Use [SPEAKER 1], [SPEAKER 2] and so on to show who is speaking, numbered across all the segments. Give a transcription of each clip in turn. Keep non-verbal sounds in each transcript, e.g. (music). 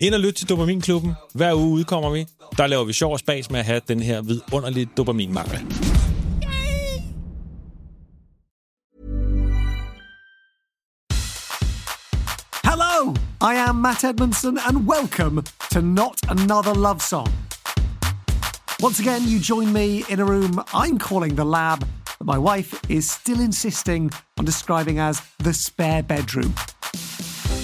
[SPEAKER 1] Ind og lyt til Dopaminklubben. Hver uge udkommer vi. Der laver vi sjov og spas med at have den her vidunderlige dopaminmangel.
[SPEAKER 2] Hello, I am Matt Edmondson, and welcome to Not Another Love Song. Once again, you join me in a room I'm calling the lab, that my wife is still insisting on describing as the spare bedroom.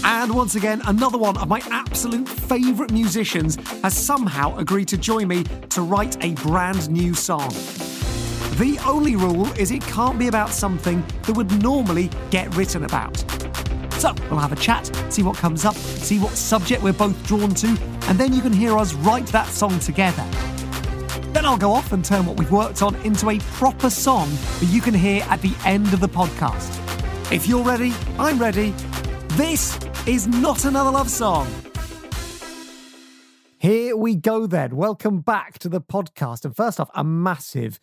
[SPEAKER 2] And once again, another one of my absolute favourite musicians has somehow agreed to join me to write a brand new song. The only rule is it can't be about something that would normally get written about. So we'll have a chat, see what comes up, see what subject we're both drawn to, and then you can hear us write that song together. Then I'll go off and turn what we've worked on into a proper song that you can hear at the end of the podcast. If you're ready, I'm ready. This is not another love song. Here we go then. Welcome back to the podcast. And first off, a massive,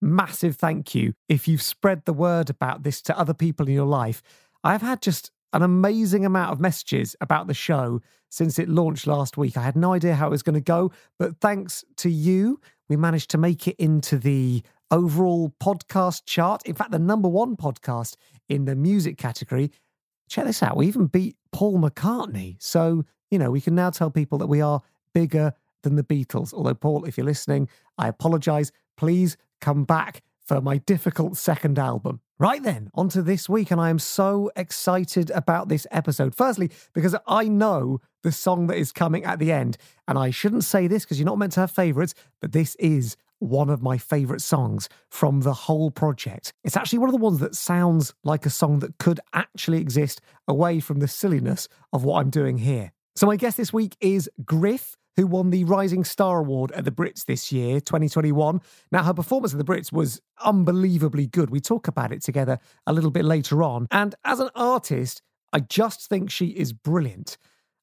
[SPEAKER 2] massive thank you if you've spread the word about this to other people in your life. I've had just an amazing amount of messages about the show since it launched last week. I had no idea how it was going to go, but thanks to you, we managed to make it into the overall podcast chart. In fact, the number one podcast in the music category. Check this out. We even beat Paul McCartney. So, you know, we can now tell people that we are bigger than the Beatles. Although, Paul, if you're listening, I apologize. Please come back for my difficult second album. Right then, on to this week, and I am so excited about this episode. Firstly, because I know the song that is coming at the end, and I shouldn't say this because you're not meant to have favourites, but this is one of my favourite songs from the whole project. It's actually one of the ones that sounds like a song that could actually exist away from the silliness of what I'm doing here. So, my guest this week is Griff who won the Rising Star Award at the Brits this year, 2021. Now, her performance at the Brits was unbelievably good. We talk about it together a little bit later on. And as an artist, I just think she is brilliant.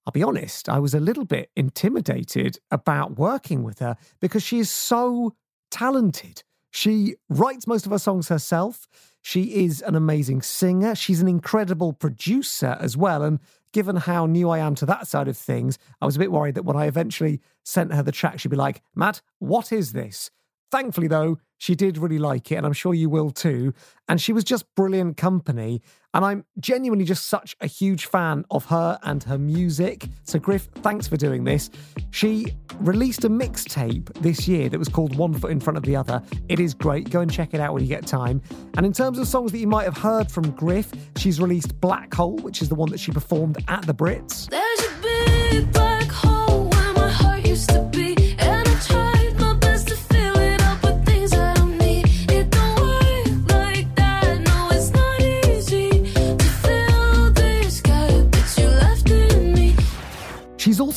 [SPEAKER 2] I'll be honest, I was a little bit intimidated about working with her because she is so talented. She writes most of her songs herself. She is an amazing singer. She's an incredible producer as well. And given how new I am to that side of things, I was a bit worried that when I eventually sent her the track, she'd be like, Matt, what is this? Thankfully, though, she did really like it, and I'm sure you will too. And she was just brilliant company. And I'm genuinely just such a huge fan of her and her music. So, Griff, thanks for doing this. She released a mixtape this year that was called One Foot in Front of the Other. It is great. Go and check it out when you get time. And in terms of songs that you might have heard from Griff, she's released Black Hole, which is the one that she performed at the Brits.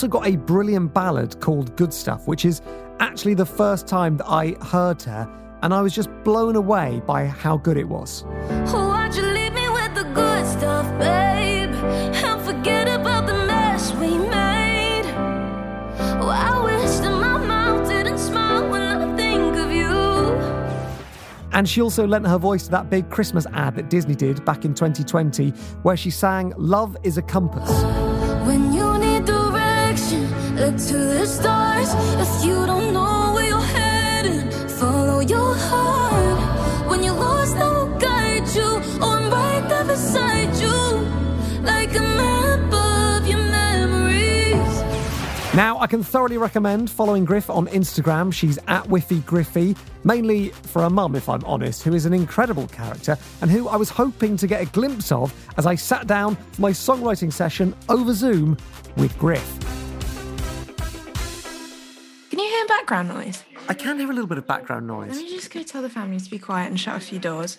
[SPEAKER 2] Also got a brilliant ballad called Good Stuff, which is actually the first time that I heard her, and I was just blown away by how good it was.
[SPEAKER 3] Oh, why'd you leave me with the good stuff, babe? And forget about the mess we made. I wish that my mouth didn't smile when I think of you.
[SPEAKER 2] And she also lent her voice to that big Christmas ad that Disney did back in 2020, where she sang Love is a Compass.
[SPEAKER 3] To the stars. If you don't know where you're heading, follow your heart. When you're lost, I will guide you. Oh, I'm right there beside you, like a map of your memories.
[SPEAKER 2] Now, I can thoroughly recommend following Griff on Instagram. She's at Whiffy Griffy, mainly for her mum, if I'm honest, who is an incredible character and who I was hoping to get a glimpse of as I sat down for my songwriting session over Zoom with Griff.
[SPEAKER 4] Hear background noise?
[SPEAKER 2] I can hear a little bit of background noise.
[SPEAKER 4] Let me just go tell the family to be quiet and shut a few doors.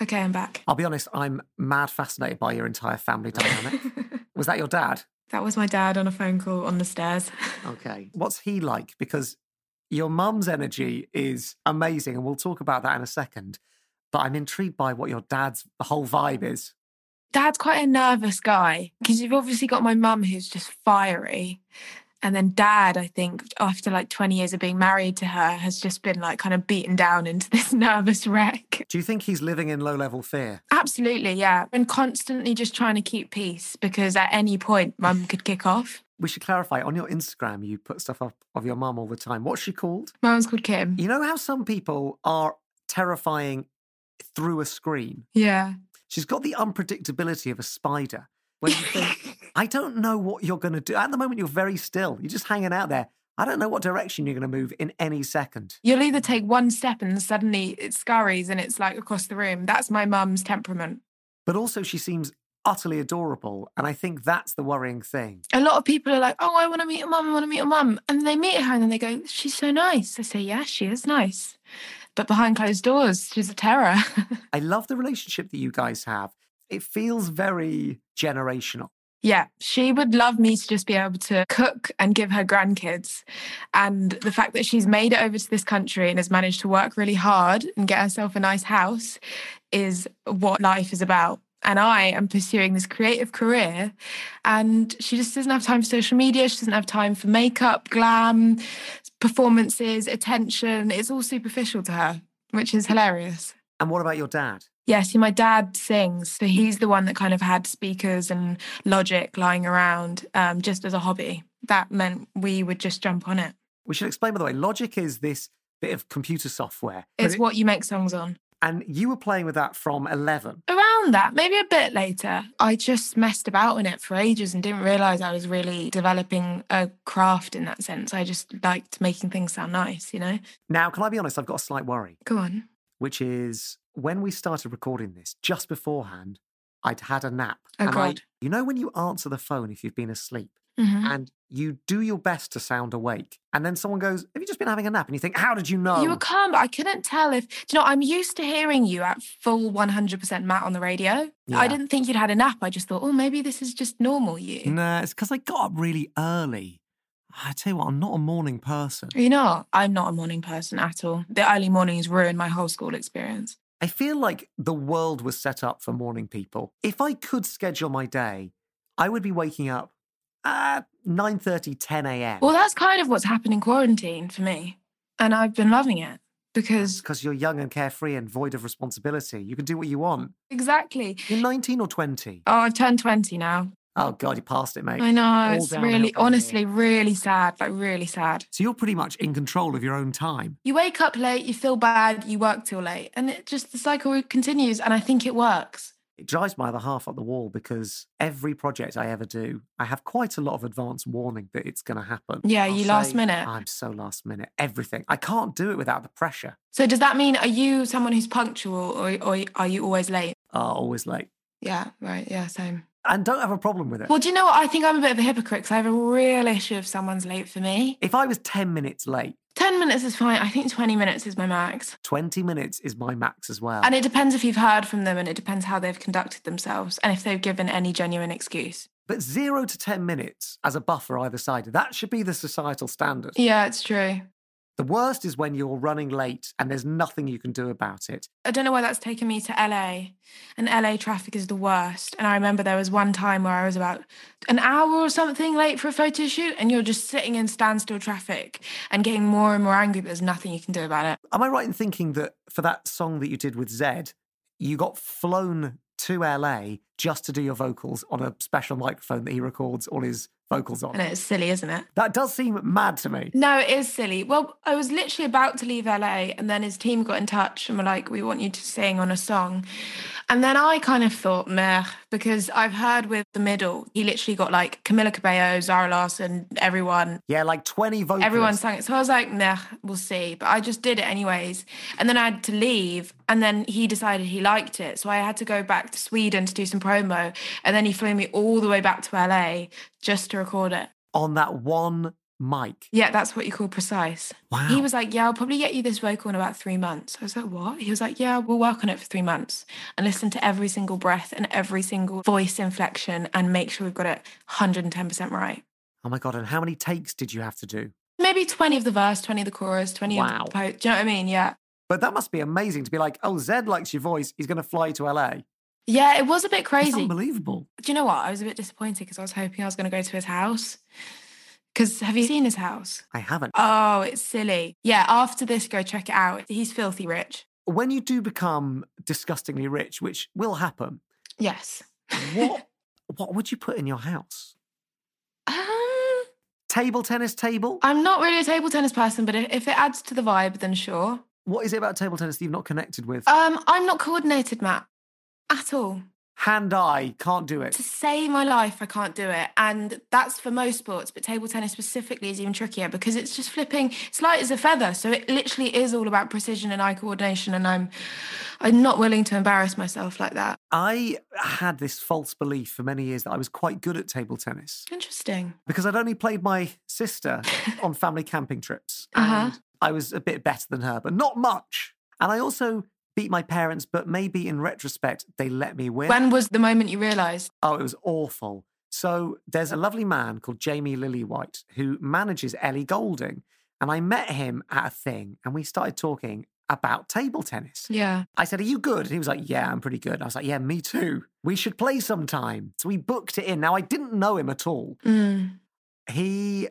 [SPEAKER 4] Okay, I'm back.
[SPEAKER 2] I'll be honest, I'm mad fascinated by your entire family dynamic. (laughs) was that your dad?
[SPEAKER 4] That was my dad on a phone call on the stairs.
[SPEAKER 2] Okay. What's he like? Because your mum's energy is amazing, and we'll talk about that in a second. But I'm intrigued by what your dad's whole vibe is.
[SPEAKER 4] Dad's quite a nervous guy because you've obviously got my mum who's just fiery. And then dad, I think, after like 20 years of being married to her, has just been like kind of beaten down into (laughs) this nervous wreck.
[SPEAKER 2] Do you think he's living in low level fear?
[SPEAKER 4] Absolutely, yeah. And constantly just trying to keep peace because at any point, mum could kick off.
[SPEAKER 2] We should clarify on your Instagram, you put stuff up of your mum all the time. What's she called?
[SPEAKER 4] Mum's called Kim.
[SPEAKER 2] You know how some people are terrifying through a screen?
[SPEAKER 4] Yeah.
[SPEAKER 2] She's got the unpredictability of a spider. When you think, (laughs) I don't know what you're going to do. At the moment, you're very still. You're just hanging out there. I don't know what direction you're going to move in any second.
[SPEAKER 4] You'll either take one step and suddenly it scurries and it's like across the room. That's my mum's temperament.
[SPEAKER 2] But also, she seems utterly adorable. And I think that's the worrying thing.
[SPEAKER 4] A lot of people are like, oh, I want to meet a mum, I want to meet a mum. And they meet her and then they go, she's so nice. I say, yeah, she is nice. But behind closed doors, she's a terror. (laughs)
[SPEAKER 2] I love the relationship that you guys have. It feels very generational.
[SPEAKER 4] Yeah, she would love me to just be able to cook and give her grandkids. And the fact that she's made it over to this country and has managed to work really hard and get herself a nice house is what life is about. And I am pursuing this creative career, and she just doesn't have time for social media. She doesn't have time for makeup, glam, performances, attention. It's all superficial to her, which is hilarious.
[SPEAKER 2] And what about your dad?
[SPEAKER 4] Yeah, see, my dad sings. So he's the one that kind of had speakers and logic lying around um, just as a hobby. That meant we would just jump on it.
[SPEAKER 2] We should explain, by the way, Logic is this bit of computer software.
[SPEAKER 4] It's
[SPEAKER 2] it-
[SPEAKER 4] what you make songs on.
[SPEAKER 2] And you were playing with that from 11.
[SPEAKER 4] Around that, maybe a bit later, I just messed about in it for ages and didn't realize I was really developing a craft in that sense. I just liked making things sound nice, you know?
[SPEAKER 2] Now, can I be honest? I've got a slight worry,
[SPEAKER 4] Go on.
[SPEAKER 2] which is when we started recording this, just beforehand, I'd had a nap.
[SPEAKER 4] Oh,
[SPEAKER 2] and I-
[SPEAKER 4] God.
[SPEAKER 2] you know when you answer the phone if you've been asleep
[SPEAKER 4] Mhm.
[SPEAKER 2] and you do your best to sound awake, and then someone goes, Have you just been having a nap? And you think, How did you know?
[SPEAKER 4] You were calm, but I couldn't tell if. Do you know? I'm used to hearing you at full 100% Matt on the radio.
[SPEAKER 2] Yeah.
[SPEAKER 4] I didn't think you'd had a nap. I just thought, oh, maybe this is just normal you.
[SPEAKER 2] Nah, it's because I got up really early. I tell you what, I'm not a morning person.
[SPEAKER 4] You know, I'm not a morning person at all. The early mornings ruined my whole school experience.
[SPEAKER 2] I feel like the world was set up for morning people. If I could schedule my day, I would be waking up at 9.30, 10 a.m.
[SPEAKER 4] Well, that's kind of what's happened in quarantine for me. And I've been loving it because
[SPEAKER 2] because you're young and carefree and void of responsibility. You can do what you want.
[SPEAKER 4] exactly.
[SPEAKER 2] You're 19 or 20?
[SPEAKER 4] Oh, I've turned 20 now.
[SPEAKER 2] Oh, God, you passed it, mate.
[SPEAKER 4] I know.
[SPEAKER 2] All
[SPEAKER 4] It's really,
[SPEAKER 2] from here.
[SPEAKER 4] honestly, really sad. Like, really sad.
[SPEAKER 2] So you're pretty much in control of your own time.
[SPEAKER 4] You wake up late, you feel bad, you work till late. And it just, the cycle continues. And I think it works.
[SPEAKER 2] It drives my other half up the wall because every project I ever do, I have quite a lot of advance warning that it's going to happen.
[SPEAKER 4] Yeah,
[SPEAKER 2] I'll
[SPEAKER 4] you last minute.
[SPEAKER 2] I'm so last minute. Everything. I can't do it without the pressure.
[SPEAKER 4] So does that mean are you someone who's punctual or, or are you always late?
[SPEAKER 2] Oh, always late.
[SPEAKER 4] Yeah, right. Yeah, same.
[SPEAKER 2] And don't have a problem with it.
[SPEAKER 4] Well, do you know what? I think I'm a bit of a hypocrite because I have a real issue if someone's late for me.
[SPEAKER 2] If I was 10 minutes late,
[SPEAKER 4] 10 minutes is fine. I think 20 minutes is my max.
[SPEAKER 2] 20 minutes is my max as well.
[SPEAKER 4] And it depends if you've heard from them and it depends how they've conducted themselves and if they've given any genuine excuse.
[SPEAKER 2] but zero to 10 minutes as a buffer either side, that should be the societal standard.
[SPEAKER 4] Yeah, it's true.
[SPEAKER 2] The worst is when you're running late and there's nothing you can do about it.
[SPEAKER 4] I don't know why that's taken me to LA. And LA traffic is the worst. And I remember there was one time where I was about an hour or something late for a photo shoot, and you're just sitting in standstill traffic and getting more and more angry, but there's nothing you can do about it.
[SPEAKER 2] Am I right in thinking that for that song that you did with Zedd, you got flown to LA just to do your vocals on a special microphone that he records all his vocals on.
[SPEAKER 4] And it's silly, isn't it?
[SPEAKER 2] That does seem mad to me.
[SPEAKER 4] No, it is silly. Well, I was literally about to leave LA, and then his team got in touch and were like, "We want you to sing on a song." And then I kind of thought, meh, because I've heard with the middle, he literally got like Camila Cabello, Zara Larsson, everyone.
[SPEAKER 2] Yeah, like 20 vocalists.
[SPEAKER 4] Everyone sang it. So I was like, nah, we'll see. But I just did it anyways. And then I had to leave. And then he decided he liked it. So I had to go back to Sweden to do some promo. And then he flew me all the way back to LA just to record it.
[SPEAKER 2] on that one mic.
[SPEAKER 4] Yeah, that's what you call precise.
[SPEAKER 2] Wow.
[SPEAKER 4] He was like, Yeah, I'll probably get you this vocal in about three months. I was like, What? He was like, Yeah, we'll work on it for three months and listen to every single breath and every single voice inflection and make sure we've got it 110% right.
[SPEAKER 2] Oh my God. And how many takes did you have to do?
[SPEAKER 4] Maybe 20 of the verse, 20 of the chorus, 20
[SPEAKER 2] Wow.
[SPEAKER 4] of the po- Do you know what I mean? Yeah.
[SPEAKER 2] But that must be amazing to be like, oh, Zedd likes your voice. He's going to fly to LA.
[SPEAKER 4] Yeah, it was a bit
[SPEAKER 2] It's
[SPEAKER 4] crazy.
[SPEAKER 2] unbelievable.
[SPEAKER 4] Do you know what? I was a bit disappointed because I was hoping I was going to go to his house. Because have you seen his house?
[SPEAKER 2] I haven't.
[SPEAKER 4] Oh, it's silly. Yeah, after this, go check it out. He's filthy rich.
[SPEAKER 2] when you do become disgustingly rich, which will happen,
[SPEAKER 4] Yes.
[SPEAKER 2] what (laughs) what would you put in your house?
[SPEAKER 4] Um,
[SPEAKER 2] Table tennis table?
[SPEAKER 4] I'm not really a table tennis person, but if, if it adds to the vibe, then sure.
[SPEAKER 2] What is it about table tennis that you've not connected with?
[SPEAKER 4] Um, I'm not coordinated, Matt, at all.
[SPEAKER 2] Hand eye, can't do it.
[SPEAKER 4] To save my life, I can't do it, and that's for most sports. But table tennis specifically is even trickier because it's just flipping. It's light as a feather, so it literally is all about precision and eye coordination. And I'm, I'm not willing to embarrass myself like that.
[SPEAKER 2] I had this false belief for many years that I was quite good at table tennis
[SPEAKER 4] Interesting.
[SPEAKER 2] because I'd only played my sister (laughs) on family camping trips.
[SPEAKER 4] Uh-huh.
[SPEAKER 2] And I was a bit better than her, but not much. And I also beat my parents, but maybe in retrospect, they let me win.
[SPEAKER 4] When was the moment you realised?
[SPEAKER 2] Oh, it was awful. So there's a lovely man called Jamie Lillywhite who manages Ellie Goulding. And I met him at a thing and we started talking about table tennis.
[SPEAKER 4] Yeah.
[SPEAKER 2] I said, Are you good? And he was like, Yeah, I'm pretty good. And I was like, Yeah, me too. We should play sometime. So we booked it in. Now, I didn't know him at all.
[SPEAKER 4] Mm.
[SPEAKER 2] He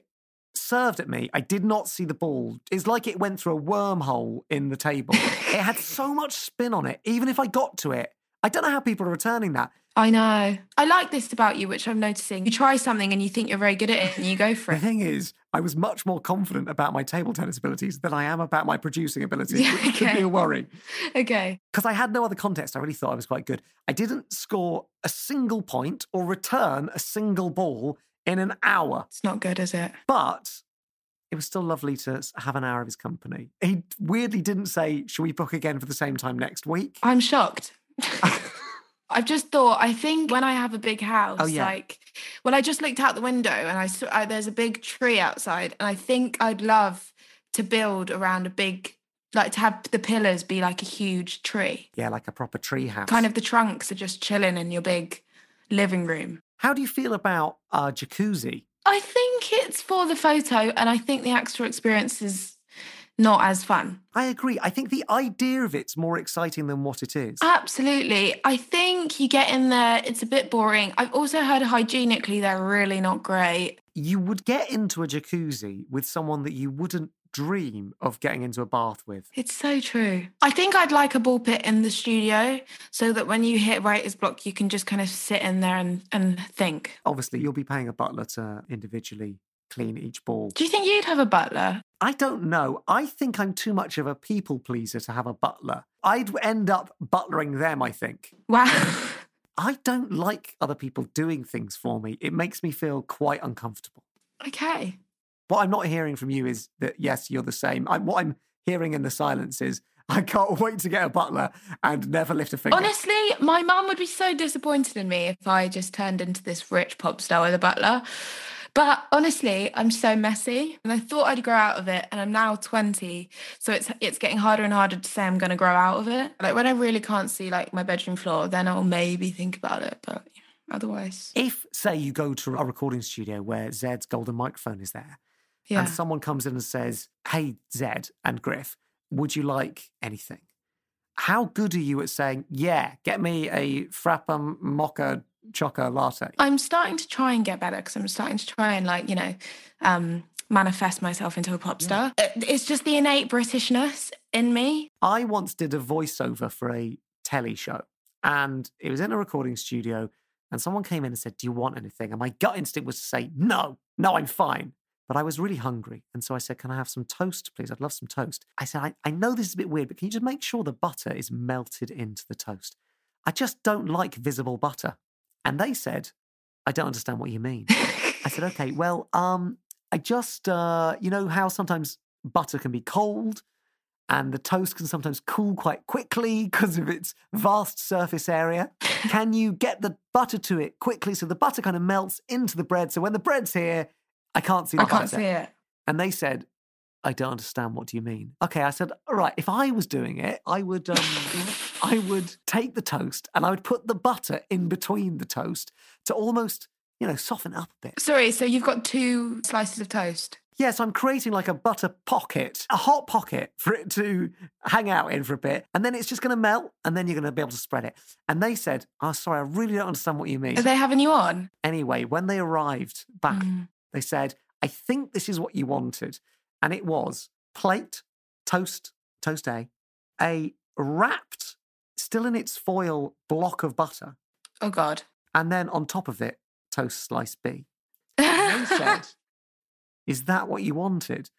[SPEAKER 2] served at me. I did not see the ball. It's like it went through a wormhole in the table. it had so (laughs) much spin on it. Even if I got to it, I don't know how people are returning that.
[SPEAKER 4] I know. I like this about you, which I'm noticing. You try something and you think you're very good at it and you go for it.
[SPEAKER 2] The thing is, I was much more confident about my table tennis abilities than I am about my producing abilities,
[SPEAKER 4] Yeah,
[SPEAKER 2] which could be a worry. (laughs)
[SPEAKER 4] Okay.
[SPEAKER 2] Because I had no other context, I really thought I was quite good. I didn't score a single point or return a single ball in an hour,
[SPEAKER 4] It's not good, is it?
[SPEAKER 2] but it was still lovely to have an hour of his company. He weirdly didn't say, Should we book again for the same time next week?
[SPEAKER 4] I'm shocked. (laughs) I've just thought, I think when I have a big house,
[SPEAKER 2] Oh, yeah.
[SPEAKER 4] like, well, I just looked out the window and I saw I, there's a big tree outside, and I think I'd love to build around a big, like, to have the pillars be like a huge tree.
[SPEAKER 2] Yeah, like a proper tree house.
[SPEAKER 4] Kind of the trunks are just chilling in your big living room.
[SPEAKER 2] How do you feel about uh, jacuzzi?
[SPEAKER 4] I think it's for the photo, and I think the actual experience is not as fun.
[SPEAKER 2] I agree. I think the idea of it's more exciting than what it is.
[SPEAKER 4] Absolutely. I think you get in there, it's a bit boring. I've also heard hygienically they're really not great.
[SPEAKER 2] you would get into a jacuzzi with someone that you wouldn't dream of getting into a bath with.
[SPEAKER 4] It's so true. I think I'd like a ball pit in the studio so that when you hit writer's block, you can just kind of sit in there and, and think.
[SPEAKER 2] Obviously, you'll be paying a butler to individually clean each ball.
[SPEAKER 4] Do you think you'd have a butler?
[SPEAKER 2] I don't know. I think I'm too much of a people pleaser to have a butler. I'd end up butlering them, I think.
[SPEAKER 4] Wow. (laughs)
[SPEAKER 2] I don't like other people doing things for me. It makes me feel quite uncomfortable.
[SPEAKER 4] okay.
[SPEAKER 2] What I'm not hearing from you is that, yes, you're the same. I, what I'm hearing in the silence is, (laughs) I can't wait to get a butler and never lift a finger.
[SPEAKER 4] Honestly, my mum would be so disappointed in me if I just turned into this rich pop star with a butler. But honestly, I'm so messy, and I thought I'd grow out of it, and I'm now 20, so it's it's getting harder and harder to say I'm going to grow out of it. Like when I really can't see like my bedroom floor, then I'll maybe think about it. But otherwise,
[SPEAKER 2] If, say, you go to a recording studio where Zedd's golden microphone is there,
[SPEAKER 4] yeah.
[SPEAKER 2] and someone comes in and says, Hey, Zedd and Griff, would you like anything? How good are you at saying, Yeah, get me a frappa mocha choca latte?
[SPEAKER 4] I'm starting to try and get better because I'm starting to try and like you know, um, manifest myself into a pop star. Uh, It's just the innate Britishness in me.
[SPEAKER 2] I once did a voiceover for a telly show, and it was in a recording studio. and someone came in and said, Do you want anything? And my gut instinct was to say, No, no, I'm fine. But I was really hungry. And so I said, Can I have some toast, please? I'd love some toast. I said, I, I know this is a bit weird, but can you just make sure the butter is melted into the toast? I just don't like visible butter. And they said, I don't understand what you mean. I said, Okay, (laughs) well, um, I just, uh, you know how sometimes butter can be cold and the toast can sometimes cool quite quickly (laughs) because of its vast surface area. Can you get the butter to it quickly so the butter kind of melts into the bread? So when the bread's here, I can't see the
[SPEAKER 4] I can't see it.
[SPEAKER 2] And they said, I don't understand. What do you mean? Okay, I said, all right, if I was doing it, I would um, I would take the toast and I would put the butter in between the toast to almost, you know, soften it up a bit.
[SPEAKER 4] Sorry, so you've got two slices of toast.
[SPEAKER 2] Yes, I'm creating like a butter pocket, a hot pocket for it to hang out in for a bit. And then it's just going to melt and then you're going to be able to spread it. And they said, Oh, sorry, I really don't understand what you mean.
[SPEAKER 4] Are they having you on?
[SPEAKER 2] Anyway, when they arrived back,
[SPEAKER 4] Mm.
[SPEAKER 2] They said, I think this is what you wanted. And it was plate, toast, toast A, a wrapped, still in its foil block of butter.
[SPEAKER 4] Oh God.
[SPEAKER 2] And then on top of it, toast slice B. And they said, (laughs) Is that what you wanted?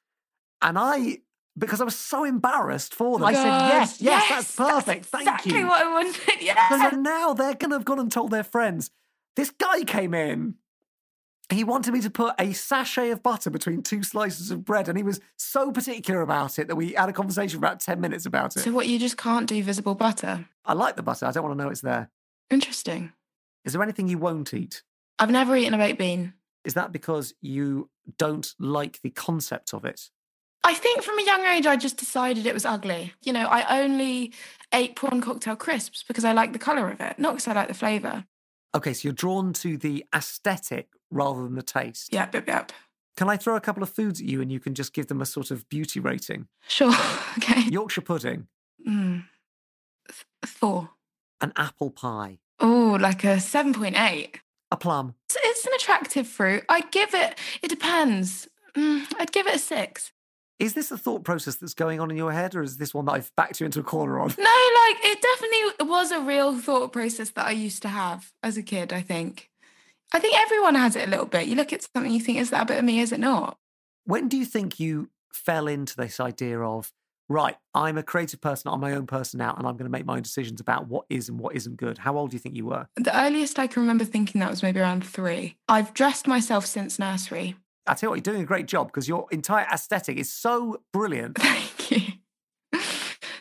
[SPEAKER 2] And I, because I was so embarrassed for them, I said,
[SPEAKER 4] God,
[SPEAKER 2] Yes, yes, that's perfect. Thank
[SPEAKER 4] exactly
[SPEAKER 2] you.
[SPEAKER 4] Exactly what I wanted. (laughs) Yeah.
[SPEAKER 2] then now they're going to have gone and told their friends. This guy came in. He wanted me to put a sachet of butter between two slices of bread, and he was so particular about it that we had a conversation for about 10 minutes about it.
[SPEAKER 4] So what? You just can't do visible butter.
[SPEAKER 2] I like the butter. I don't want to know it's there.
[SPEAKER 4] Interesting.
[SPEAKER 2] Is there anything you won't eat?
[SPEAKER 4] I've never eaten a baked bean.
[SPEAKER 2] Is that because you don't like the concept of it?
[SPEAKER 4] I think from a young age, I just decided it was ugly. You know, I only ate prawn cocktail crisps because I like the colour of it, not because I like the flavour.
[SPEAKER 2] Okay, so you're drawn to the aesthetic rather than the taste.
[SPEAKER 4] Yep, yep, yep.
[SPEAKER 2] Can I throw a couple of foods at you and you can just give them a sort of beauty rating?
[SPEAKER 4] Sure. (laughs) Okay.
[SPEAKER 2] Yorkshire pudding,
[SPEAKER 4] Mm. Th- Four.
[SPEAKER 2] an apple pie,
[SPEAKER 4] Oh, like a 7.8.
[SPEAKER 2] a plum.
[SPEAKER 4] It's, it's an attractive fruit. I'd give it, it depends. Mm, I'd give it a six.
[SPEAKER 2] Is this a thought process that's going on in your head, or is this one that I've backed you into a corner on?
[SPEAKER 4] No, like it definitely was a real thought process that I used to have as a kid, I think. I think everyone has it a little bit. You look at something, you think, is that a bit of me? Is it not?
[SPEAKER 2] When do you think you fell into this idea of, right, I'm a creative person, I'm my own person now, and I'm going to make my own decisions about what is and what isn't good? How old do you think you were?
[SPEAKER 4] The earliest I can remember thinking that was maybe around three. I've dressed myself since nursery.
[SPEAKER 2] I tell you what, you're doing a great job because your entire aesthetic is so brilliant. (laughs)
[SPEAKER 4] Thank you. (laughs)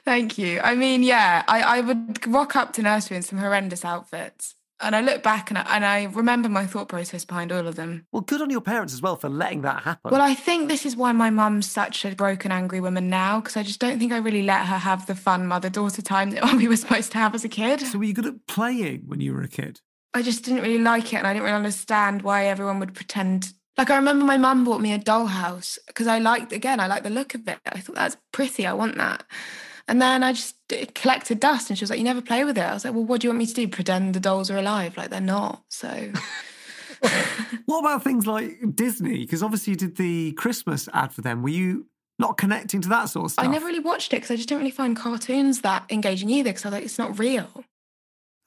[SPEAKER 4] Thank you. I mean, yeah, I, I would rock up to nursery in some horrendous outfits. And I look back and I, and I remember my thought process behind all of them.
[SPEAKER 2] Well, good on your parents as well for letting that happen.
[SPEAKER 4] Well, I think this is why my mum's such a broken, angry woman now, because I just don't think I really let her have the fun mother daughter time that (laughs) we were supposed to have as a kid.
[SPEAKER 2] so were you good at playing when you were a kid?
[SPEAKER 4] I just didn't really like it and I didn't really understand why everyone would pretend. Like, I remember my mum bought me a dollhouse because I liked, again, I liked the look of it. I thought that's pretty, I want that. And then I just collected dust and she was like, You never play with it. I was like, Well, what do you want me to do? Pretend the dolls are alive? Like, they're not. So. (laughs)
[SPEAKER 2] What about things like Disney? Because obviously you did the Christmas ad for them. Were you not connecting to that sort of stuff?
[SPEAKER 4] I never really watched it because I just didn't really find cartoons that engaging either because I was like, it's not real.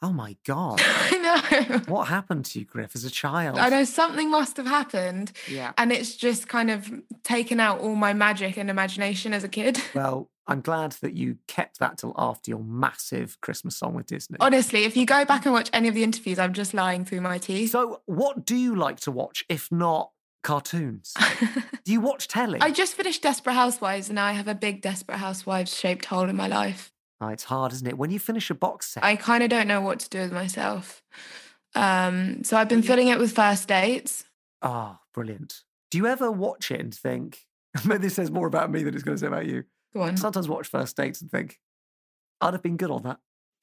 [SPEAKER 2] Oh my God. (laughs)
[SPEAKER 4] I know.
[SPEAKER 2] what happened to you, Griff, as a child?
[SPEAKER 4] I know something must have happened.
[SPEAKER 2] Yeah.
[SPEAKER 4] And it's just kind of taken out all my magic and imagination as a kid.
[SPEAKER 2] Well, I'm glad that you kept that till after your massive Christmas song with Disney.
[SPEAKER 4] Honestly, if you go back and watch any of the interviews, I'm just lying through my teeth.
[SPEAKER 2] So, what do you like to watch if not cartoons? (laughs) do you watch telly?
[SPEAKER 4] I just finished Desperate Housewives and now I have a big Desperate Housewives shaped hole in my life.
[SPEAKER 2] Oh, it's hard, isn't it? When you finish a box set,
[SPEAKER 4] I kind of don't know what to do with myself. Um, so I've been filling it with first dates.
[SPEAKER 2] oh, brilliant. Do you ever watch it and think, (laughs) maybe this says more about me than it's going to say about you?
[SPEAKER 4] Go on.
[SPEAKER 2] Sometimes watch first dates and think, I'd have been good on that.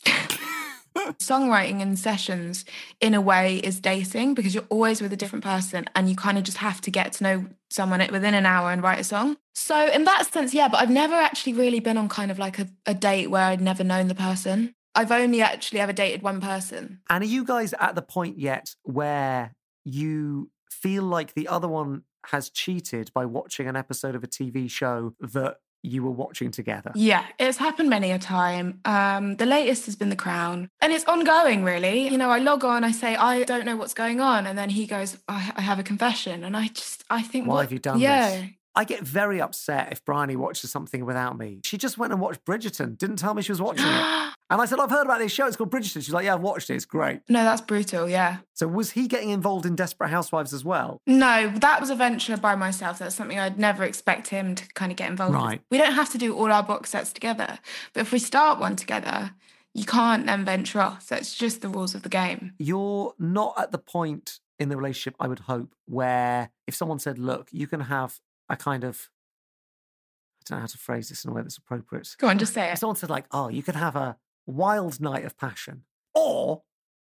[SPEAKER 2] (laughs)
[SPEAKER 4] Songwriting in sessions, in a way, is dating because you're always with a different person and you kind of just have to get to know someone within an hour and write a song. So, in that sense, yeah, but I've never actually really been on kind of like a, a date where I'd never known the person. I've only actually ever dated one person.
[SPEAKER 2] And are you guys at the point yet where you feel like the other one has cheated by watching an episode of a TV show that you were watching together.
[SPEAKER 4] Yeah, it's happened many a time. Um, the latest has been The Crown, and it's ongoing, really. You know, I log on, I say, I don't know what's going on, and then he goes, I, I have a confession, and I just, I think,
[SPEAKER 2] Why
[SPEAKER 4] what-
[SPEAKER 2] have you done
[SPEAKER 4] yeah.
[SPEAKER 2] this? I get very upset if Bryony watches something without me. She just went and watched Bridgerton, didn't tell me she was watching it. (gasps) (gasps) (gasps) And I said, I've heard about this show. It's called Bridgerton. She's like, Yeah, I've watched it. It's great.
[SPEAKER 4] No, that's brutal. Yeah.
[SPEAKER 2] So was he getting involved in Desperate Housewives as well?
[SPEAKER 4] No, that was a venture by myself. That's something I'd never expect him to kind of get involved
[SPEAKER 2] in.
[SPEAKER 4] Right. We don't have to do all our box sets together, but if we start one together, you can't then venture off. That's just the rules of the game.
[SPEAKER 2] You're not at the point in the relationship, I would hope, where if someone said, Look, you can have a kind of, I don't know how to phrase this in a way that's appropriate.
[SPEAKER 4] Go on, just say
[SPEAKER 2] If
[SPEAKER 4] it.
[SPEAKER 2] someone said, like, oh, you can have a wild night of passion, or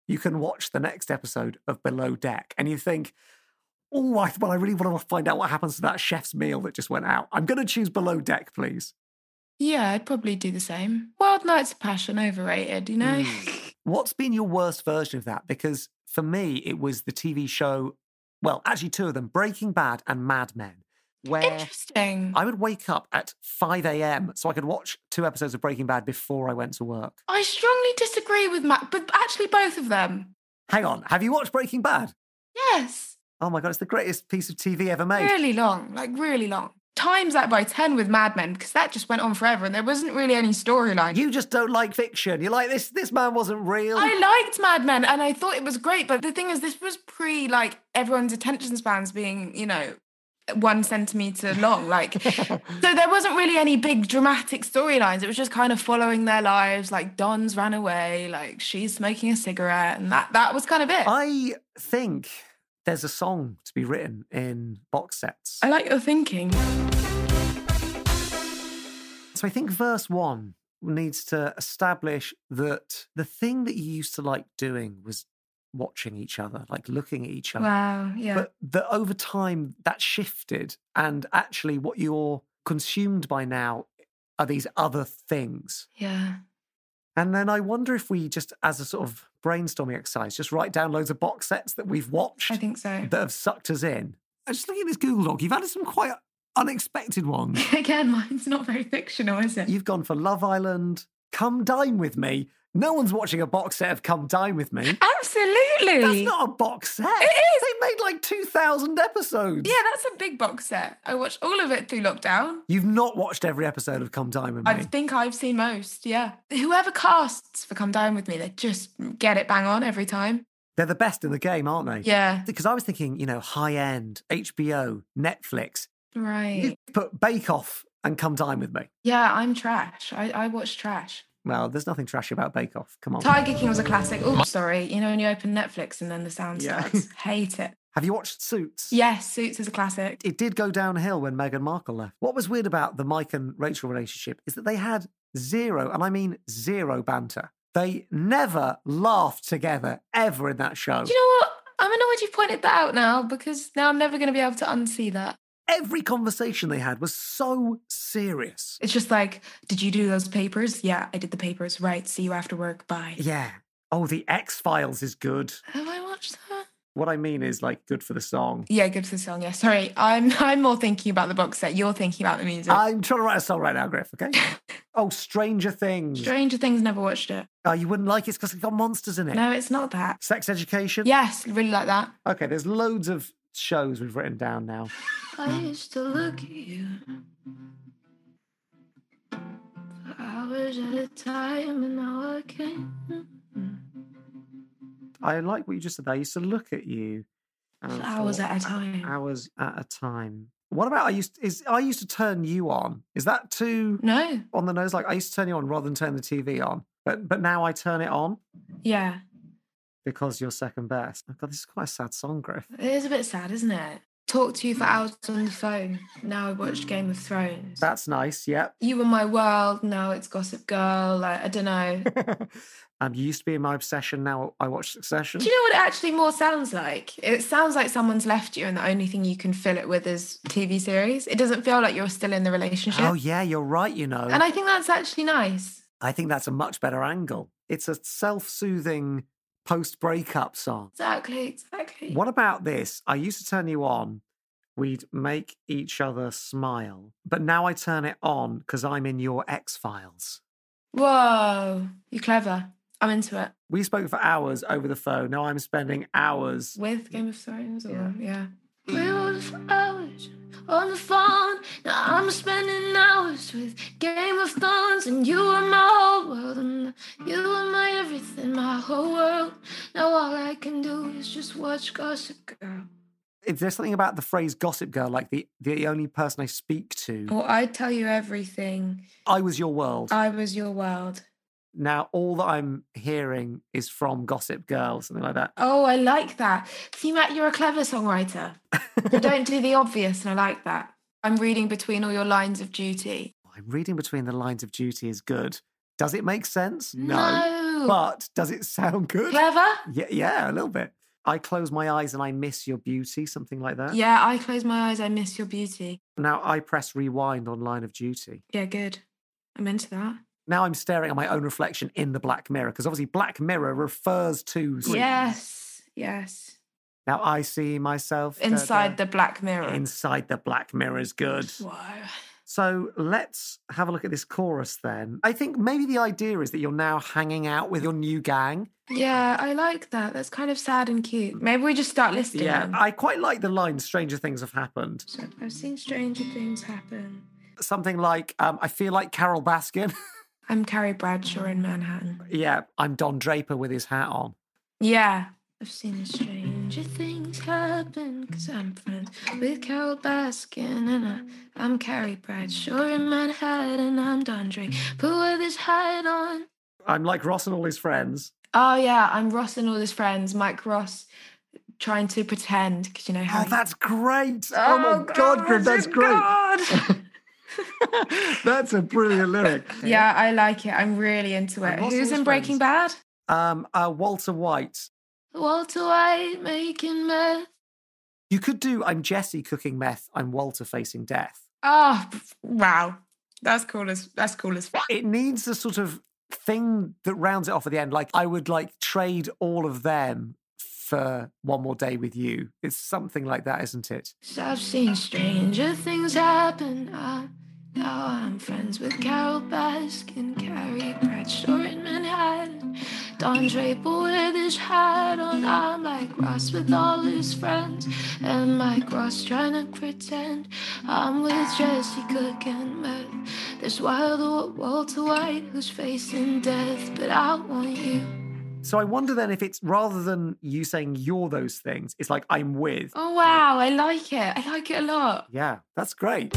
[SPEAKER 2] you can watch the next episode of Below Deck, and you think, oh, I, well, I really want to find out what happens to that chef's meal that just went out. I'm going to choose Below Deck, please.
[SPEAKER 4] Yeah, I'd probably do the same. Wild Nights of Passion, overrated, you know? Hmm.
[SPEAKER 2] What's been your worst version of that? Because for me, it was the TV show, well, actually, two of them Breaking Bad and Mad Men, where
[SPEAKER 4] Interesting.
[SPEAKER 2] I would wake up at 5 a.m. so I could watch two episodes of Breaking Bad before I went to work.
[SPEAKER 4] I strongly disagree with Matt, but actually both of them.
[SPEAKER 2] Hang on, have you watched Breaking Bad?
[SPEAKER 4] Yes.
[SPEAKER 2] Oh my God, it's the greatest piece of TV ever made.
[SPEAKER 4] Really long, like really long. Times that by 10 with Mad Men because that just went on forever and there wasn't really any storyline.
[SPEAKER 2] You just don't like fiction. You're like, this This man wasn't real.
[SPEAKER 4] I liked Mad Men and I thought it was great, but the thing is, this was pre like everyone's attention spans being, you know, one centimeter long. Like, so there wasn't really any big dramatic storylines. It was just kind of following their lives. Like, Don's ran away, like, she's smoking a cigarette, and that that was kind of it.
[SPEAKER 2] I think there's a song to be written in box sets.
[SPEAKER 4] I like your thinking.
[SPEAKER 2] So I think verse one needs to establish that the thing that you used to like doing was watching each other, like looking at each other.
[SPEAKER 4] Wow, yeah.
[SPEAKER 2] But that over time that shifted, and actually what you're consumed by now are these other things.
[SPEAKER 4] yeah.
[SPEAKER 2] And then I wonder if we just, as a sort of brainstorming exercise, just write down loads of box sets that we've watched
[SPEAKER 4] I think so.
[SPEAKER 2] that have sucked us in. I'm just looking at this Google Doc. You've added some quite unexpected ones. (laughs)
[SPEAKER 4] Again, mine's not very fictional, is it?
[SPEAKER 2] You've gone for Love Island, Come Dine With Me. No one's watching a box set of Come Dine With Me.
[SPEAKER 4] Absolutely.
[SPEAKER 2] That's not a box set.
[SPEAKER 4] It is.
[SPEAKER 2] They made like 2,000 episodes.
[SPEAKER 4] Yeah, that's a big box set. I watched all of it through lockdown.
[SPEAKER 2] You've not watched every episode of Come Dine With Me.
[SPEAKER 4] I think I've seen most, yeah. Whoever casts for Come Dine With Me, they just get it bang on every time.
[SPEAKER 2] They're the best in the game, aren't they?
[SPEAKER 4] Yeah.
[SPEAKER 2] Because I was thinking, you know, high end, HBO, Netflix.
[SPEAKER 4] Right.
[SPEAKER 2] You put Bake Off and Come Dine With Me.
[SPEAKER 4] Yeah, I'm trash. I, I watch trash.
[SPEAKER 2] Well, there's nothing trashy about Bake Off. Come on.
[SPEAKER 4] Tiger King was a classic. Oh, sorry. You know, when you open Netflix and then the sound
[SPEAKER 2] Yeah.
[SPEAKER 4] starts. (laughs) Hate it.
[SPEAKER 2] Have you watched Suits?
[SPEAKER 4] Yes, Suits is a classic.
[SPEAKER 2] It did go downhill when Meghan Markle left. What was weird about the Mike and Rachel relationship is that they had zero, and I mean zero banter. They never laughed together ever in that show.
[SPEAKER 4] Do you know what? I'm annoyed you've pointed that out now because now I'm never going to be able to unsee that.
[SPEAKER 2] Every conversation they had was so serious.
[SPEAKER 4] It's just like, did you do those papers? Yeah, I did the papers. Right. See you after work. Bye.
[SPEAKER 2] Yeah. Oh, the X Files is good.
[SPEAKER 4] Have I watched that?
[SPEAKER 2] What I mean is like good for the song.
[SPEAKER 4] Yeah, good for the song. Yeah, sorry, I'm I'm more thinking about the box set. You're thinking about the music.
[SPEAKER 2] I'm trying to write a song right now, Griff, okay? (laughs) oh, Stranger Things.
[SPEAKER 4] Stranger Things never watched it.
[SPEAKER 2] oh, you wouldn't like it because it's got monsters in it.
[SPEAKER 4] No, it's not that.
[SPEAKER 2] Sex Education?
[SPEAKER 4] Yes, really like that.
[SPEAKER 2] Okay, there's loads of shows we've written down now.
[SPEAKER 4] I used to look at you for hours at a time, and now I can't.
[SPEAKER 2] I like what you just said there. I used to look at you.
[SPEAKER 4] For hours at a time.
[SPEAKER 2] Hours at a time. What about I used is I used to turn you on? Is that too
[SPEAKER 4] No.
[SPEAKER 2] on the nose? Like I used to turn you on rather than turn the TV on, but but now I turn it on
[SPEAKER 4] Yeah,
[SPEAKER 2] because you're second best. Oh God, this is quite a sad song, Griff.
[SPEAKER 4] it is a bit sad, isn't it? Talk to you for hours on the phone. Now I watched Game of Thrones.
[SPEAKER 2] That's nice. Yep.
[SPEAKER 4] you were my world. Now it's Gossip Girl. Like I don't know. (laughs)
[SPEAKER 2] um, you used to be my obsession. Now I watch Succession.
[SPEAKER 4] Do you know what it actually more sounds like? It sounds like someone's left you, and the only thing you can fill it with is TV series. It doesn't feel like you're still in the relationship.
[SPEAKER 2] Oh yeah, you're right. You know,
[SPEAKER 4] And I think that's actually nice.
[SPEAKER 2] I think that's a much better angle. It's a self-soothing post-breakup song.
[SPEAKER 4] Exactly, exactly.
[SPEAKER 2] What about this? I used to turn you on we'd make each other smile. But now I turn it on because I'm in your X Files.
[SPEAKER 4] Whoa, you're clever. I'm into it.
[SPEAKER 2] We spoke for hours over the phone. Now I'm spending hours.
[SPEAKER 4] With Game of Thrones, or
[SPEAKER 2] Yeah.
[SPEAKER 4] yeah.
[SPEAKER 3] We were for hours on the phone. Now I'm spending hours with Game of Thrones, and you are my whole world, and you are my everything, my whole world. Now all I can do is just watch Gossip Girl.
[SPEAKER 2] Is there something about the phrase gossip girl, like the, the only person I speak to?
[SPEAKER 4] Or I'd tell you everything.
[SPEAKER 2] I was your world.
[SPEAKER 4] I was your world.
[SPEAKER 2] Now all that I'm hearing is from Gossip Girl, something like that.
[SPEAKER 4] Oh, I like that. See, Matt, you're a clever songwriter. so (laughs) don't do the obvious, and I like that. I'm reading between all your lines of duty.
[SPEAKER 2] I'm reading between the lines of duty is good. Does it make sense?
[SPEAKER 4] No.
[SPEAKER 2] But does it sound good?
[SPEAKER 4] Clever?
[SPEAKER 2] Yeah, yeah, a little bit. I close my eyes and I miss your beauty, something like that.
[SPEAKER 4] Yeah, I close my eyes, I miss your beauty.
[SPEAKER 2] Now I press rewind on line of duty.
[SPEAKER 4] Yeah, good. I'm into that.
[SPEAKER 2] Now I'm staring at my own reflection in the black mirror because obviously Black Mirror refers to.
[SPEAKER 4] Yes, yes.
[SPEAKER 2] Now I see myself
[SPEAKER 4] Inside the black mirror.
[SPEAKER 2] inside the black mirror is good.
[SPEAKER 4] Whoa.
[SPEAKER 2] So let's have a look at this chorus then. I think maybe the idea is that you're now hanging out with your new gang.
[SPEAKER 4] Yeah, I like that. That's kind of sad and cute. Maybe we just start listing
[SPEAKER 2] Yeah,
[SPEAKER 4] them.
[SPEAKER 2] I quite like the line "Stranger things have happened."
[SPEAKER 4] So I've seen stranger things happen.
[SPEAKER 2] Something like, um, "I feel like Carole Baskin." (laughs)
[SPEAKER 4] I'm Carrie Bradshaw in Manhattan.
[SPEAKER 2] yeah, I'm Don Draper with his hat on.
[SPEAKER 4] Yeah. I've seen stranger things happen because I'm friends with Carole Baskin and I, I'm Carrie Bradshaw in Manhattan. And I'm Don Draper with his hat on.
[SPEAKER 2] I'm like Ross and all his friends.
[SPEAKER 4] Oh yeah, I'm Ross and all his friends. Mike Ross trying to pretend because you know how.
[SPEAKER 2] Oh,
[SPEAKER 4] he-
[SPEAKER 2] that's great! Oh, my oh, God, Grim, that's oh, great.
[SPEAKER 4] God. (laughs) (laughs)
[SPEAKER 2] that's a brilliant lyric.
[SPEAKER 4] yeah, I like it. I'm really into it. Who's in
[SPEAKER 2] his
[SPEAKER 4] Breaking. Bad?
[SPEAKER 2] Um, uh, Walter White.
[SPEAKER 3] Walter White making meth.
[SPEAKER 2] You could do I'm Jesse cooking meth. I'm Walter facing death.
[SPEAKER 4] Oh wow, that's cool as that's cool as. fuck.
[SPEAKER 2] It needs the sort of thing that rounds it off at the end. Like I would like trade all of them for one more day with you. It's something like that, isn't it?
[SPEAKER 3] So I've seen stranger things happen. Uh, now I'm friends with Carole Baskin, Carrie Bradshaw in Manhattan. Don Draper with his hat on. I'm like Ross with all his friends. And Mike Ross trying to pretend I'm with Jesse cooking meth. There's wild Walter White who's facing death, but I want you.
[SPEAKER 2] So I wonder then if it's rather than you saying you're those things, it's like I'm with.
[SPEAKER 4] Oh wow, I like it. I like it a lot.
[SPEAKER 2] Yeah, that's great.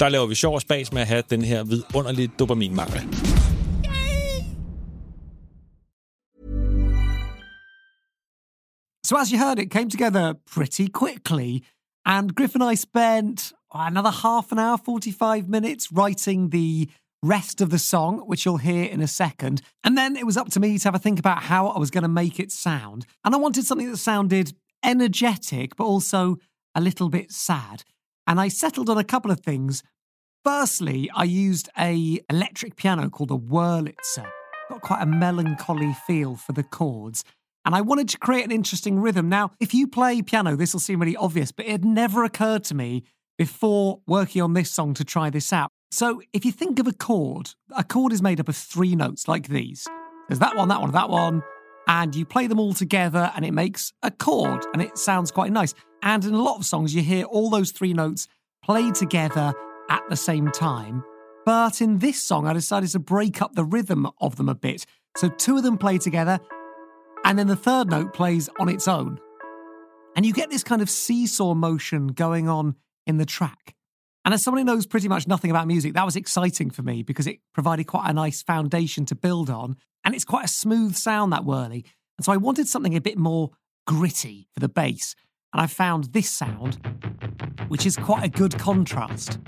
[SPEAKER 1] Der laver vi sjov og spas med at have den her vidunderlige dopaminmangel.
[SPEAKER 2] So, as you heard, it came together pretty quickly. And Griff and I spent another half an hour, 45 minutes writing the rest of the song, which you'll hear in a second. And then it was up to me to have a think about how I was going to make it sound. And I wanted something that sounded energetic, but also a little bit sad. And I settled on a couple of things. Firstly, I used a electric piano called a Wurlitzer. Got quite a melancholy feel for the chords. And I wanted to create an interesting rhythm. Now, if you play piano, this will seem really obvious, but it had never occurred to me before working on this song to try this out. So if you think of a chord, a chord is made up of three notes like these. There's that one, that one, that one. And you play them all together and it makes a chord and it sounds quite nice. And in a lot of songs, you hear all those three notes played together at the same time. But in this song, I decided to break up the rhythm of them a bit. So two of them play together, and then the third note plays on its own. And you get this kind of seesaw motion going on in the track. And as someone who knows pretty much nothing about music, that was exciting for me because it provided quite a nice foundation to build on. And it's quite a smooth sound, that Wurli. And so I wanted something a bit more gritty for the bass. And I found this sound, which is quite a good contrast.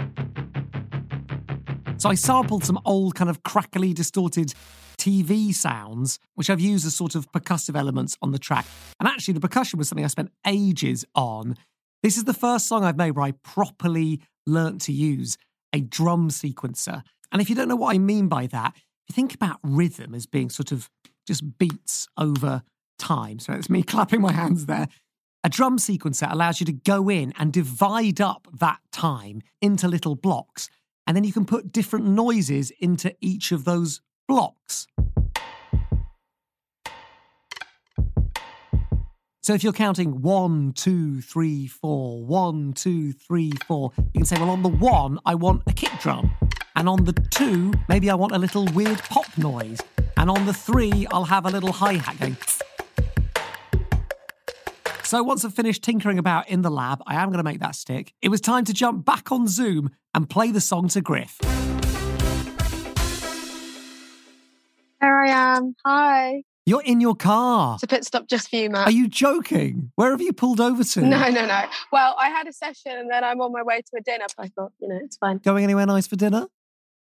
[SPEAKER 2] So I sampled some old, kind of crackly, distorted TV sounds, which I've used as sort of percussive elements on the track. And actually, the percussion was something I spent ages on. This is the first song I've made where I properly learnt to use a drum sequencer. And if you don't know what I mean by that, think about rhythm as being sort of just beats over time. So it's me (laughs) clapping my hands there. A drum sequencer allows you to go in and divide up that time into little blocks. And then you can put different noises into each of those blocks. So if you're counting one, two, three, four, one, two, three, four, you can say, well, on the one, I want a kick drum. And on the two, maybe I want a little weird pop noise. And on the three, I'll have a little hi hat going. So once I've finished tinkering about in the lab, I am going to make that stick. It was time to jump back on Zoom and play the song to Griff.
[SPEAKER 5] There I am. Hi.
[SPEAKER 2] You're in your car.
[SPEAKER 5] It's a pit stop just for you, Matt.
[SPEAKER 2] Are you joking? Where have you pulled over to?
[SPEAKER 5] No, no, no. Well, I had a session and then I'm on my way to a dinner. But I thought, you know, it's fine.
[SPEAKER 2] Going anywhere nice for dinner?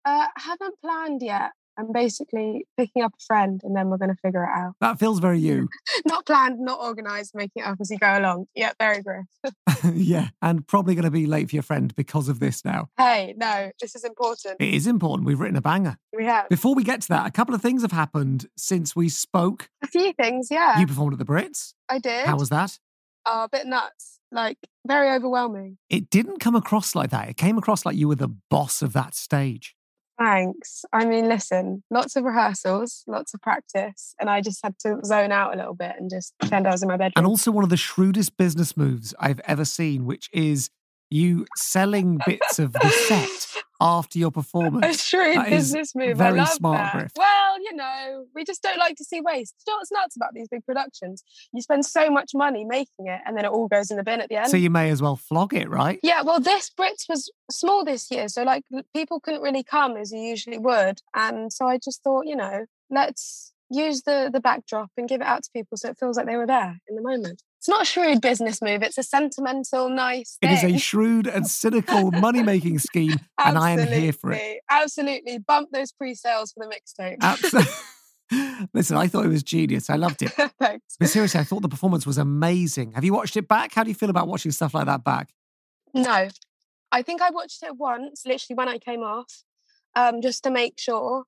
[SPEAKER 5] Uh, haven't planned yet. I'm basically picking up a friend and then we're going to figure it out.
[SPEAKER 2] That feels very (laughs) you.
[SPEAKER 5] Not planned, not organised, making it up as you go along. Yeah, very Griff. (laughs) (laughs)
[SPEAKER 2] yeah, and probably going to be late for your friend because of this now.
[SPEAKER 5] hey, no, this is important.
[SPEAKER 2] It is important. We've written a banger.
[SPEAKER 5] We have
[SPEAKER 2] Before we get to that, a couple of things have happened since we spoke.
[SPEAKER 5] a few things. Yeah,
[SPEAKER 2] You performed at the Brits.
[SPEAKER 5] I did.
[SPEAKER 2] How was that?
[SPEAKER 5] Oh, a bit nuts. Like very overwhelming.
[SPEAKER 2] It didn't come across like that. It came across like you were the boss of that stage.
[SPEAKER 5] Thanks. I mean, listen, lots of rehearsals, lots of practice, and I just had to zone out a little bit and just pretend I was in my bedroom.
[SPEAKER 2] And also one of the shrewdest business moves I've ever seen, which is you selling bits of the set after your (laughs)
[SPEAKER 5] a
[SPEAKER 2] performance.
[SPEAKER 5] shrewd
[SPEAKER 2] That
[SPEAKER 5] business move.
[SPEAKER 2] very
[SPEAKER 5] I love
[SPEAKER 2] smart,
[SPEAKER 5] that.
[SPEAKER 2] Griff.
[SPEAKER 5] Well, you know, we just don't like to see waste. You know what's nuts about these big productions? You spend so much money making it, and then it all goes in the bin at the end.
[SPEAKER 2] So you may as well flog it, right?
[SPEAKER 5] Yeah, well, this Brits was small this year, so like people couldn't really come as you usually would, and so I just thought, you know, let's use the the backdrop and give it out to people so it feels like they were there in the moment. It's not a shrewd business move; it's a sentimental, nice.
[SPEAKER 2] It is a shrewd and cynical money making scheme, and I am here for it.
[SPEAKER 5] Absolutely. Bump those pre-sales for the mixtape.
[SPEAKER 2] Absolutely. (laughs) Listen, I thought it was genius. I loved it. (laughs)
[SPEAKER 5] Thanks.
[SPEAKER 2] But seriously, I thought the performance was amazing. Have you watched it back? How do you feel about watching stuff like that back?
[SPEAKER 5] No, I think I watched it once, literally when I came off, um, just to make sure,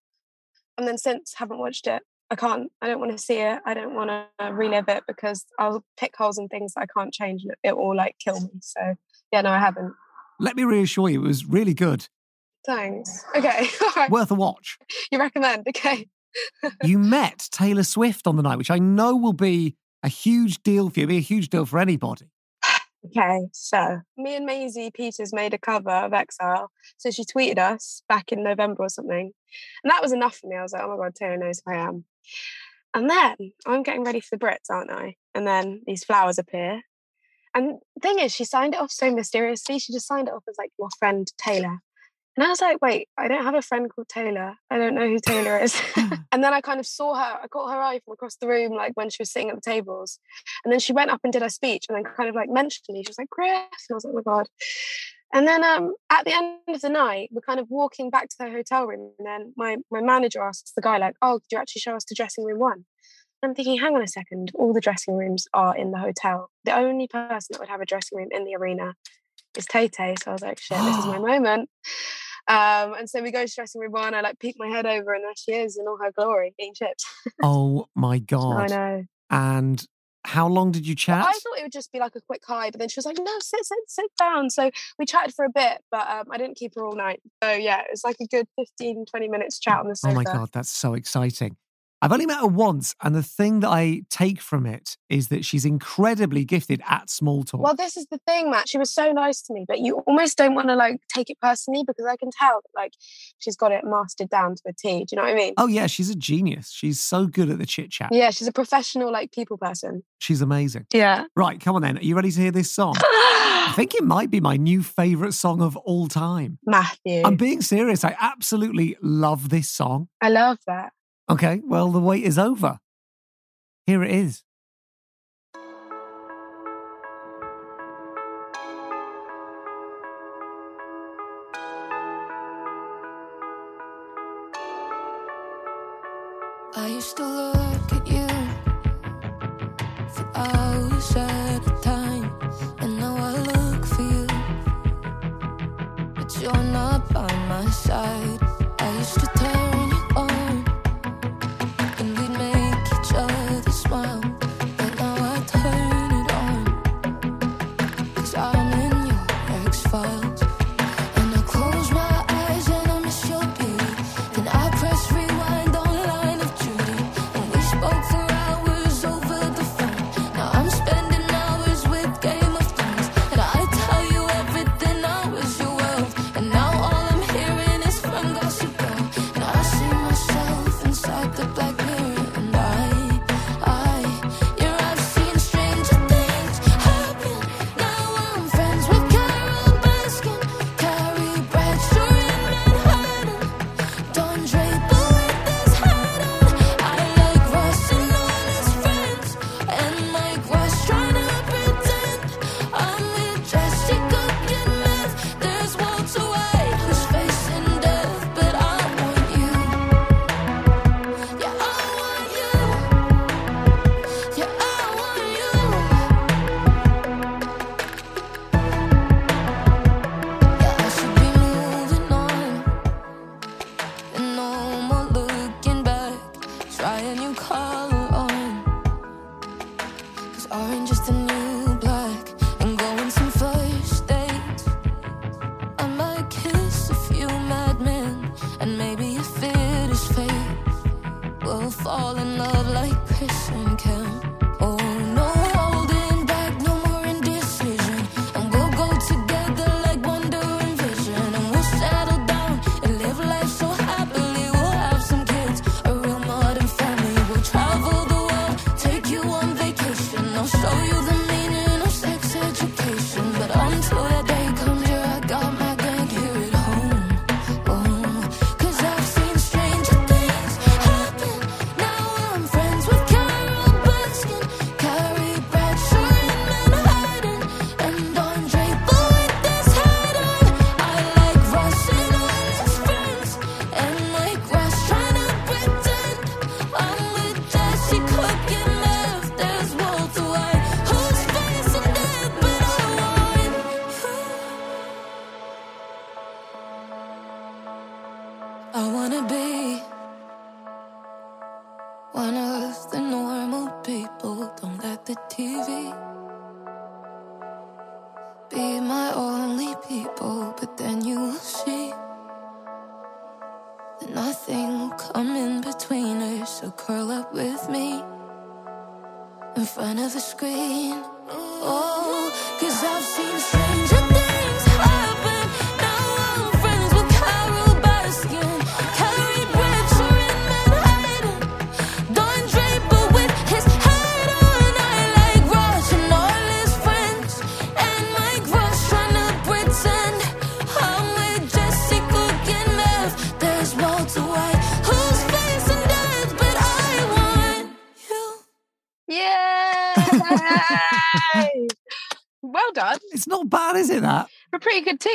[SPEAKER 5] and then since haven't watched it. I can't. I don't want to see it. I don't want to relive it because I'll pick holes in things that I can't change, and it will like kill me. So yeah, no, I haven't.
[SPEAKER 2] Let me reassure you, it was really good.
[SPEAKER 5] Thanks. Okay, (laughs) right.
[SPEAKER 2] Worth a watch.
[SPEAKER 5] You recommend? Okay.
[SPEAKER 2] You (laughs) met Taylor Swift on the night, which I know will be a huge deal for you, be a huge deal for anybody.
[SPEAKER 5] Okay, so me and Maisie Peters made a cover of Exile. So she tweeted us back in November or something. And that was enough for me. I was like, oh my God, Taylor knows who I am. And then I'm getting ready for the Brits, aren't I? And then these flowers appear. And thing is, she signed it off so mysteriously. She just signed it off as like your friend Taylor. And I was like, wait, I don't have a friend called Taylor. I don't know who Taylor is. (laughs) (laughs) and then I kind of saw her, I caught her eye from across the room, like when she was sitting at the tables. And then she went up and did her speech and then kind of like mentioned me. She was like, Griff. And I was like, oh my God. And then um, at the end of the night, we're kind of walking back to the hotel room. And then my, my manager asks the guy, like, oh, could you actually show us to dressing room one? And I'm thinking, hang on a second, all the dressing rooms are in the hotel. The only person that would have a dressing room in the arena is Tay Tay. So I was like, shit, this is my (gasps) moment. Um, and so we go to dressing room one. I like peek my head over, and there she is in all her glory, eating chips.
[SPEAKER 2] Oh my (laughs) God.
[SPEAKER 5] I know.
[SPEAKER 2] And how long did you chat?
[SPEAKER 5] I thought it would just be like a quick hi, but then she was like, "No, sit, sit, sit down." So we chatted for a bit, but um, I didn't keep her all night. So yeah, it was like a good 15, 20 minutes chat on the sofa.
[SPEAKER 2] Oh my God, that's so exciting. I've only met her once, and the thing that I take from it is that she's incredibly gifted at small talk.
[SPEAKER 5] Well, this is the thing, Matt. She was so nice to me, but you almost don't want to like take it personally because I can tell that like she's got it mastered down to a T. Do you know what I mean?
[SPEAKER 2] oh, yeah, she's a genius. She's so good at the chit chat.
[SPEAKER 5] Yeah, she's a professional like people person.
[SPEAKER 2] She's amazing.
[SPEAKER 5] Yeah.
[SPEAKER 2] Right, come on then. Are you ready to hear this song? I (gasps) think it might be my new favourite song of all time.
[SPEAKER 5] Matthew.
[SPEAKER 2] I'm being serious. I absolutely love this song.
[SPEAKER 5] I love that.
[SPEAKER 2] Okay, well, the wait is over. Here it is.
[SPEAKER 3] I used to look at you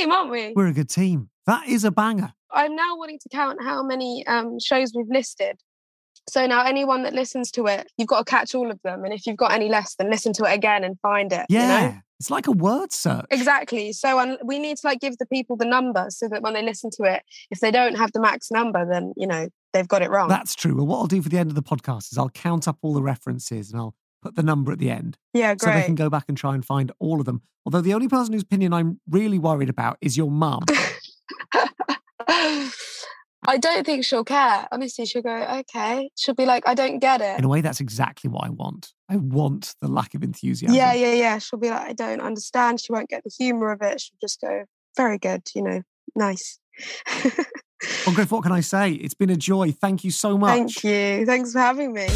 [SPEAKER 5] team, aren't we?
[SPEAKER 2] We're a good team. That is a banger.
[SPEAKER 5] I'm now wanting to count how many um, shows we've listed. So now anyone that listens to it, you've got to catch all of them. And if you've got any less, then listen to it again and find it.
[SPEAKER 2] Yeah.
[SPEAKER 5] You know?
[SPEAKER 2] It's like a word search.
[SPEAKER 5] Exactly. So um, we need to like give the people the number so that when they listen to it, if they don't have the max number, then you know they've got it wrong.
[SPEAKER 2] That's true. Well, what I'll do for the end of the podcast is I'll count up all the references and I'll put the number at the end.
[SPEAKER 5] yeah,
[SPEAKER 2] So they can go back and try and find all of them. Although the only person whose opinion I'm really worried about is your mum. (laughs)
[SPEAKER 5] I don't think she'll care. Honestly, she'll go, okay. She'll be like, I don't get it.
[SPEAKER 2] In a way, that's exactly what I want. I want the lack of enthusiasm.
[SPEAKER 5] Yeah, yeah, yeah. She'll be like, I don't understand. She won't get the humor of it. She'll just go, very good, you know, nice.
[SPEAKER 2] Well, Griff, what can I (laughs) say? It's been a joy. Thank you so much.
[SPEAKER 5] Thank you. Thanks for having me.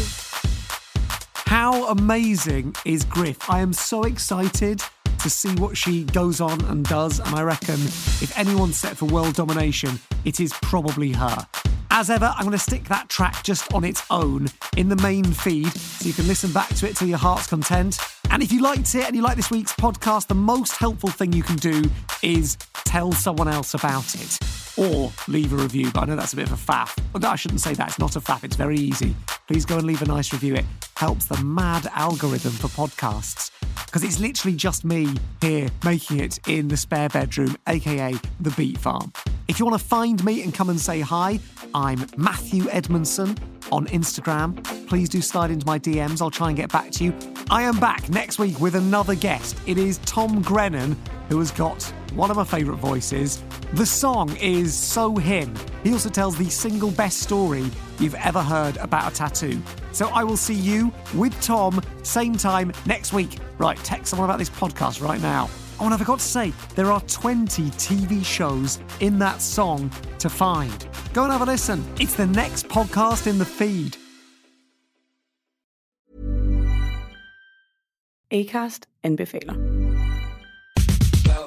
[SPEAKER 2] How amazing is Griff? I am so excited to see what she goes on and does, and I reckon if anyone's set for world domination, it is probably her. As ever, I'm going to stick that track just on its own in the main feed so you can listen back to it to your heart's content. And if you liked it and you like this week's podcast, the most helpful thing you can do is tell someone else about it or leave a review. But I know that's a bit of a faff. No, I shouldn't say that. It's not a faff. It's very easy. Please go and leave a nice review. It helps the mad algorithm for podcasts because it's literally just me here making it in the spare bedroom, aka the Beat Farm. If you want to find me and come and say hi, I'm Matthew Edmondson on Instagram. Please do slide into my DMs. I'll try and get back to you. I am back next week with another guest. It is Tom Grennan, who has got one of my favourite voices. The song is So Him. He also tells the single best story you've ever heard about a tattoo. So I will see you with Tom, same time next week. Right, text someone about this podcast right now. Oh, and I forgot to say, there are 20 TV shows in that song to find. Go and have a listen. It's the next podcast in the feed.
[SPEAKER 6] Acast anbefaler.